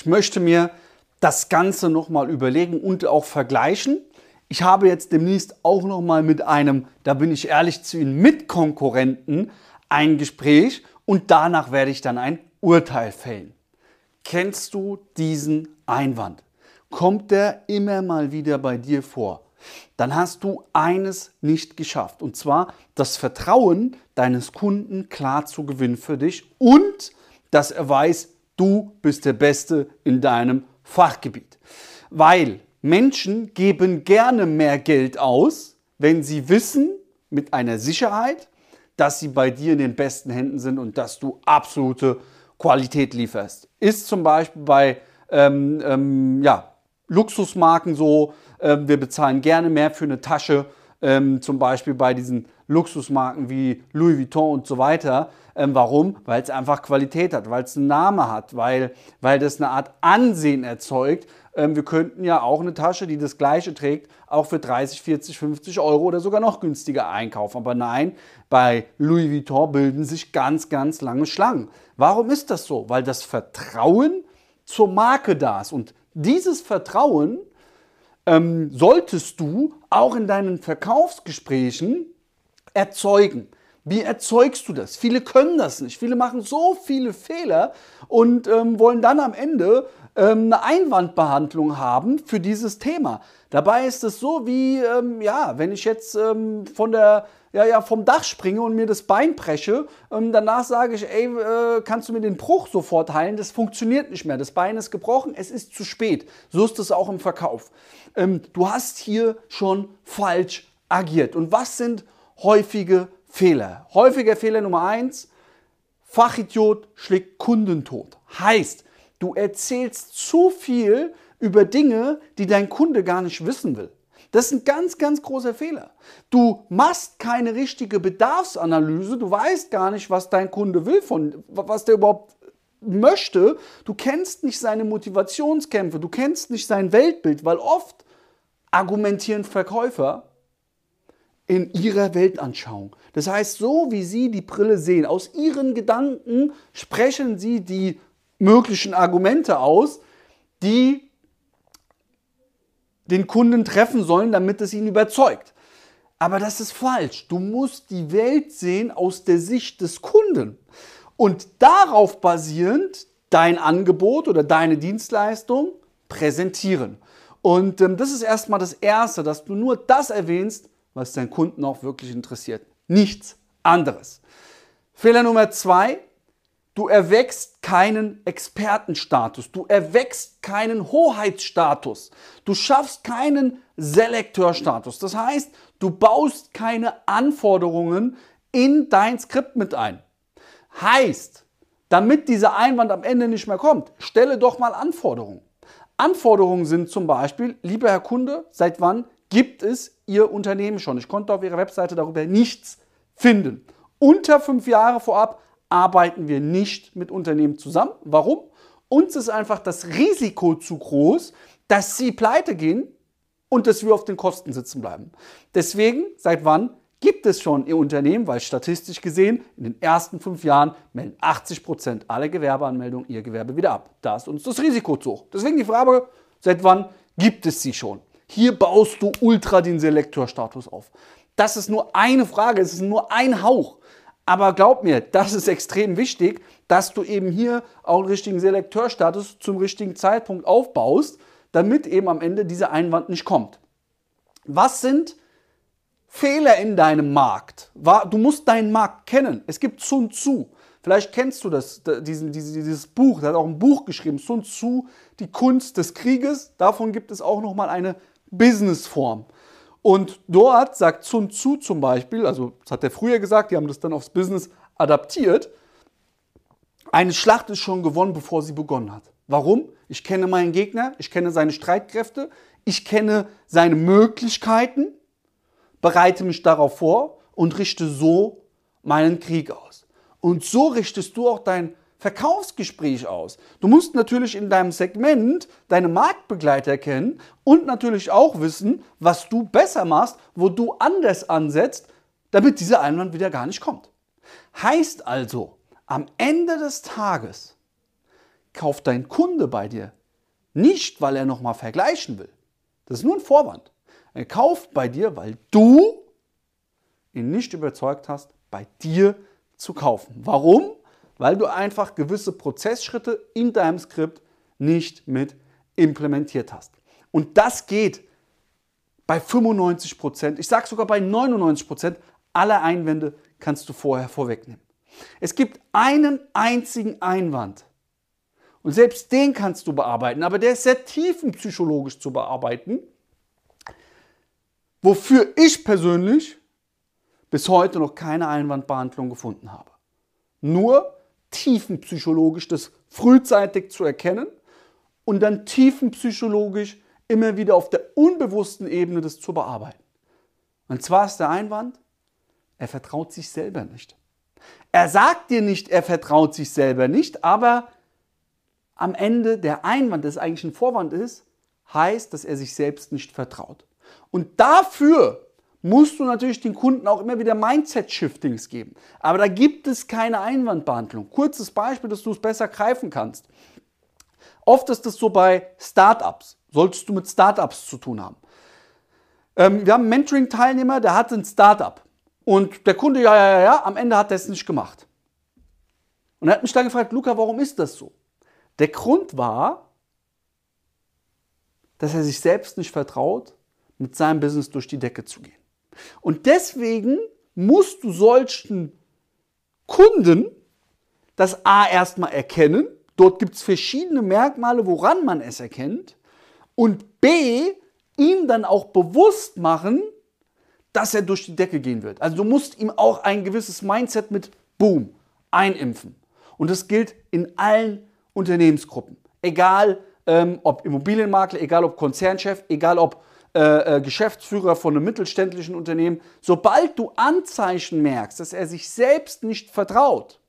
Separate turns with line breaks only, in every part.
Ich möchte mir das Ganze nochmal überlegen und auch vergleichen. Ich habe jetzt demnächst auch nochmal mit einem, da bin ich ehrlich zu Ihnen, Mitkonkurrenten ein Gespräch und danach werde ich dann ein Urteil fällen. Kennst du diesen Einwand? Kommt der immer mal wieder bei dir vor? Dann hast du eines nicht geschafft und zwar das Vertrauen deines Kunden klar zu gewinnen für dich und dass er weiß, du bist der Beste in deinem Fachgebiet. Weil Menschen geben gerne mehr Geld aus, wenn sie wissen mit einer Sicherheit, dass sie bei dir in den besten Händen sind und dass du absolute Qualität lieferst. Ist zum Beispiel bei ähm, ähm, ja, Luxusmarken so, äh, wir bezahlen gerne mehr für eine Tasche, ähm, zum Beispiel bei diesen Luxusmarken wie Louis Vuitton und so weiter. Ähm, warum? Weil es einfach Qualität hat, weil es einen Namen hat, weil, weil das eine Art Ansehen erzeugt. Ähm, wir könnten ja auch eine Tasche, die das gleiche trägt, auch für 30, 40, 50 Euro oder sogar noch günstiger einkaufen. Aber nein, bei Louis Vuitton bilden sich ganz, ganz lange Schlangen. Warum ist das so? Weil das Vertrauen zur Marke da ist. Und dieses Vertrauen ähm, solltest du auch in deinen Verkaufsgesprächen erzeugen. Wie erzeugst du das? Viele können das nicht. Viele machen so viele Fehler und ähm, wollen dann am Ende ähm, eine Einwandbehandlung haben für dieses Thema. Dabei ist es so wie, ähm, ja, wenn ich jetzt ähm, von der ja, ja, vom Dach springe und mir das Bein breche, ähm, danach sage ich, ey, äh, kannst du mir den Bruch sofort heilen? Das funktioniert nicht mehr. Das Bein ist gebrochen, es ist zu spät. So ist es auch im Verkauf. Ähm, du hast hier schon falsch agiert. Und was sind häufige Fehler? Häufiger Fehler Nummer eins, Fachidiot schlägt Kundentod. Heißt, du erzählst zu viel über Dinge, die dein Kunde gar nicht wissen will. Das ist ein ganz, ganz großer Fehler. Du machst keine richtige Bedarfsanalyse, du weißt gar nicht, was dein Kunde will, von, was der überhaupt möchte. Du kennst nicht seine Motivationskämpfe, du kennst nicht sein Weltbild, weil oft argumentieren Verkäufer in ihrer Weltanschauung. Das heißt, so wie sie die Brille sehen, aus ihren Gedanken sprechen sie die möglichen Argumente aus, die den Kunden treffen sollen, damit es ihn überzeugt. Aber das ist falsch. Du musst die Welt sehen aus der Sicht des Kunden und darauf basierend dein Angebot oder deine Dienstleistung präsentieren. Und ähm, das ist erstmal das Erste, dass du nur das erwähnst, was deinen Kunden auch wirklich interessiert. Nichts anderes. Fehler Nummer zwei, Du erwächst keinen Expertenstatus, du erwächst keinen Hoheitsstatus, du schaffst keinen Selekteurstatus. Das heißt, du baust keine Anforderungen in dein Skript mit ein. Heißt, damit dieser Einwand am Ende nicht mehr kommt, stelle doch mal Anforderungen. Anforderungen sind zum Beispiel, lieber Herr Kunde, seit wann gibt es Ihr Unternehmen schon? Ich konnte auf Ihrer Webseite darüber nichts finden. Unter fünf Jahre vorab arbeiten wir nicht mit Unternehmen zusammen. Warum? Uns ist einfach das Risiko zu groß, dass sie pleite gehen und dass wir auf den Kosten sitzen bleiben. Deswegen, seit wann gibt es schon Ihr Unternehmen? Weil statistisch gesehen, in den ersten fünf Jahren melden 80 Prozent aller Gewerbeanmeldungen ihr Gewerbe wieder ab. Da ist uns das Risiko zu hoch. Deswegen die Frage, seit wann gibt es sie schon? Hier baust du ultra den Selektorstatus auf. Das ist nur eine Frage, es ist nur ein Hauch. Aber glaub mir, das ist extrem wichtig, dass du eben hier auch einen richtigen Selekteurstatus zum richtigen Zeitpunkt aufbaust, damit eben am Ende dieser Einwand nicht kommt. Was sind Fehler in deinem Markt? Du musst deinen Markt kennen. Es gibt Sun Tzu. Vielleicht kennst du das, dieses Buch. Er hat auch ein Buch geschrieben, Sun Tzu, die Kunst des Krieges. Davon gibt es auch nochmal eine Businessform. Und dort sagt Sun Tzu zum Beispiel, also das hat er früher gesagt, die haben das dann aufs Business adaptiert, eine Schlacht ist schon gewonnen, bevor sie begonnen hat. Warum? Ich kenne meinen Gegner, ich kenne seine Streitkräfte, ich kenne seine Möglichkeiten, bereite mich darauf vor und richte so meinen Krieg aus. Und so richtest du auch dein Verkaufsgespräch aus. Du musst natürlich in deinem Segment deine Marktbegleiter kennen und natürlich auch wissen, was du besser machst, wo du anders ansetzt, damit dieser Einwand wieder gar nicht kommt. Heißt also, am Ende des Tages kauft dein Kunde bei dir nicht, weil er nochmal vergleichen will. Das ist nur ein Vorwand. Er kauft bei dir, weil du ihn nicht überzeugt hast, bei dir zu kaufen. Warum? Weil du einfach gewisse Prozessschritte in deinem Skript nicht mit implementiert hast. Und das geht bei 95 Prozent, ich sage sogar bei 99 Prozent aller Einwände kannst du vorher vorwegnehmen. Es gibt einen einzigen Einwand. Und selbst den kannst du bearbeiten, aber der ist sehr tiefenpsychologisch zu bearbeiten. Wofür ich persönlich bis heute noch keine Einwandbehandlung gefunden habe. Nur tiefenpsychologisch das frühzeitig zu erkennen und dann tiefenpsychologisch immer wieder auf der unbewussten Ebene das zu bearbeiten. Und zwar ist der Einwand, er vertraut sich selber nicht. Er sagt dir nicht, er vertraut sich selber nicht, aber am Ende der Einwand, das eigentlich ein Vorwand ist, heißt, dass er sich selbst nicht vertraut. Und dafür musst du natürlich den Kunden auch immer wieder Mindset-Shiftings geben. Aber da gibt es keine Einwandbehandlung. Kurzes Beispiel, dass du es besser greifen kannst. Oft ist es so bei Startups. Solltest du mit Startups zu tun haben. Ähm, wir haben einen Mentoring-Teilnehmer, der hat ein Startup. Und der Kunde, ja, ja, ja, ja, am Ende hat er es nicht gemacht. Und er hat mich dann gefragt, Luca, warum ist das so? Der Grund war, dass er sich selbst nicht vertraut, mit seinem Business durch die Decke zu gehen. Und deswegen musst du solchen Kunden das A erstmal erkennen. Dort gibt es verschiedene Merkmale, woran man es erkennt. Und B, ihm dann auch bewusst machen, dass er durch die Decke gehen wird. Also du musst ihm auch ein gewisses Mindset mit Boom einimpfen. Und das gilt in allen Unternehmensgruppen. Egal ähm, ob Immobilienmakler, egal ob Konzernchef, egal ob äh, Geschäftsführer von einem mittelständischen Unternehmen, sobald du Anzeichen merkst, dass er sich selbst nicht vertraut,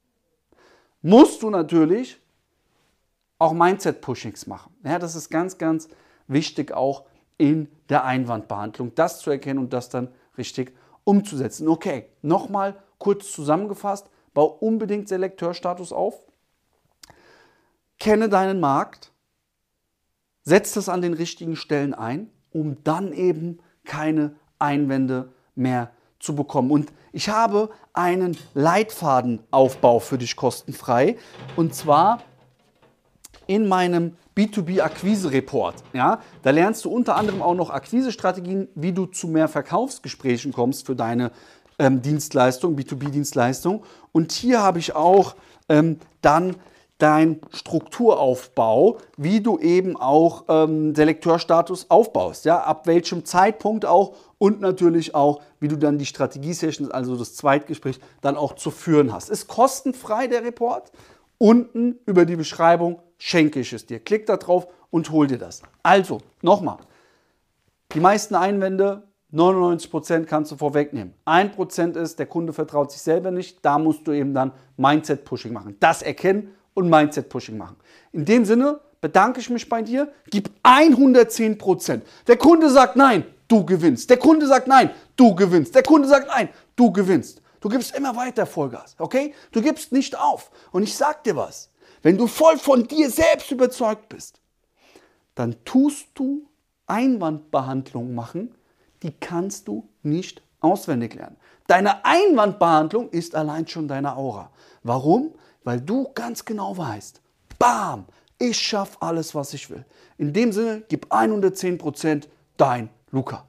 musst du natürlich auch Mindset-Pushings machen. Ja, das ist ganz, ganz wichtig auch in der Einwandbehandlung, das zu erkennen und das dann richtig umzusetzen. Okay, nochmal kurz zusammengefasst, bau unbedingt Selekteurstatus auf, kenne deinen Markt, setz das an den richtigen Stellen ein um dann eben keine Einwände mehr zu bekommen. Und ich habe einen Leitfadenaufbau für dich kostenfrei und zwar in meinem B2B-Akquise-Report. Ja, da lernst du unter anderem auch noch Akquisestrategien, wie du zu mehr Verkaufsgesprächen kommst für deine ähm, Dienstleistung, B2B-Dienstleistung. Und hier habe ich auch ähm, dann dein Strukturaufbau, wie du eben auch ähm, Selekteurstatus aufbaust. Ja? Ab welchem Zeitpunkt auch und natürlich auch, wie du dann die Strategie-Sessions, also das Zweitgespräch, dann auch zu führen hast. Ist kostenfrei der Report. Unten über die Beschreibung schenke ich es dir. Klick da drauf und hol dir das. Also, nochmal. Die meisten Einwände 99% kannst du vorwegnehmen. 1% ist, der Kunde vertraut sich selber nicht. Da musst du eben dann Mindset-Pushing machen. Das erkennen und Mindset-Pushing machen. In dem Sinne bedanke ich mich bei dir, gib 110 Prozent. Der Kunde sagt nein, du gewinnst. Der Kunde sagt nein, du gewinnst. Der Kunde sagt nein, du gewinnst. Du gibst immer weiter Vollgas, okay? Du gibst nicht auf. Und ich sag dir was, wenn du voll von dir selbst überzeugt bist, dann tust du Einwandbehandlung machen, die kannst du nicht auswendig lernen. Deine Einwandbehandlung ist allein schon deine Aura. Warum? Weil du ganz genau weißt, bam, ich schaffe alles, was ich will. In dem Sinne, gib 110% dein Luca.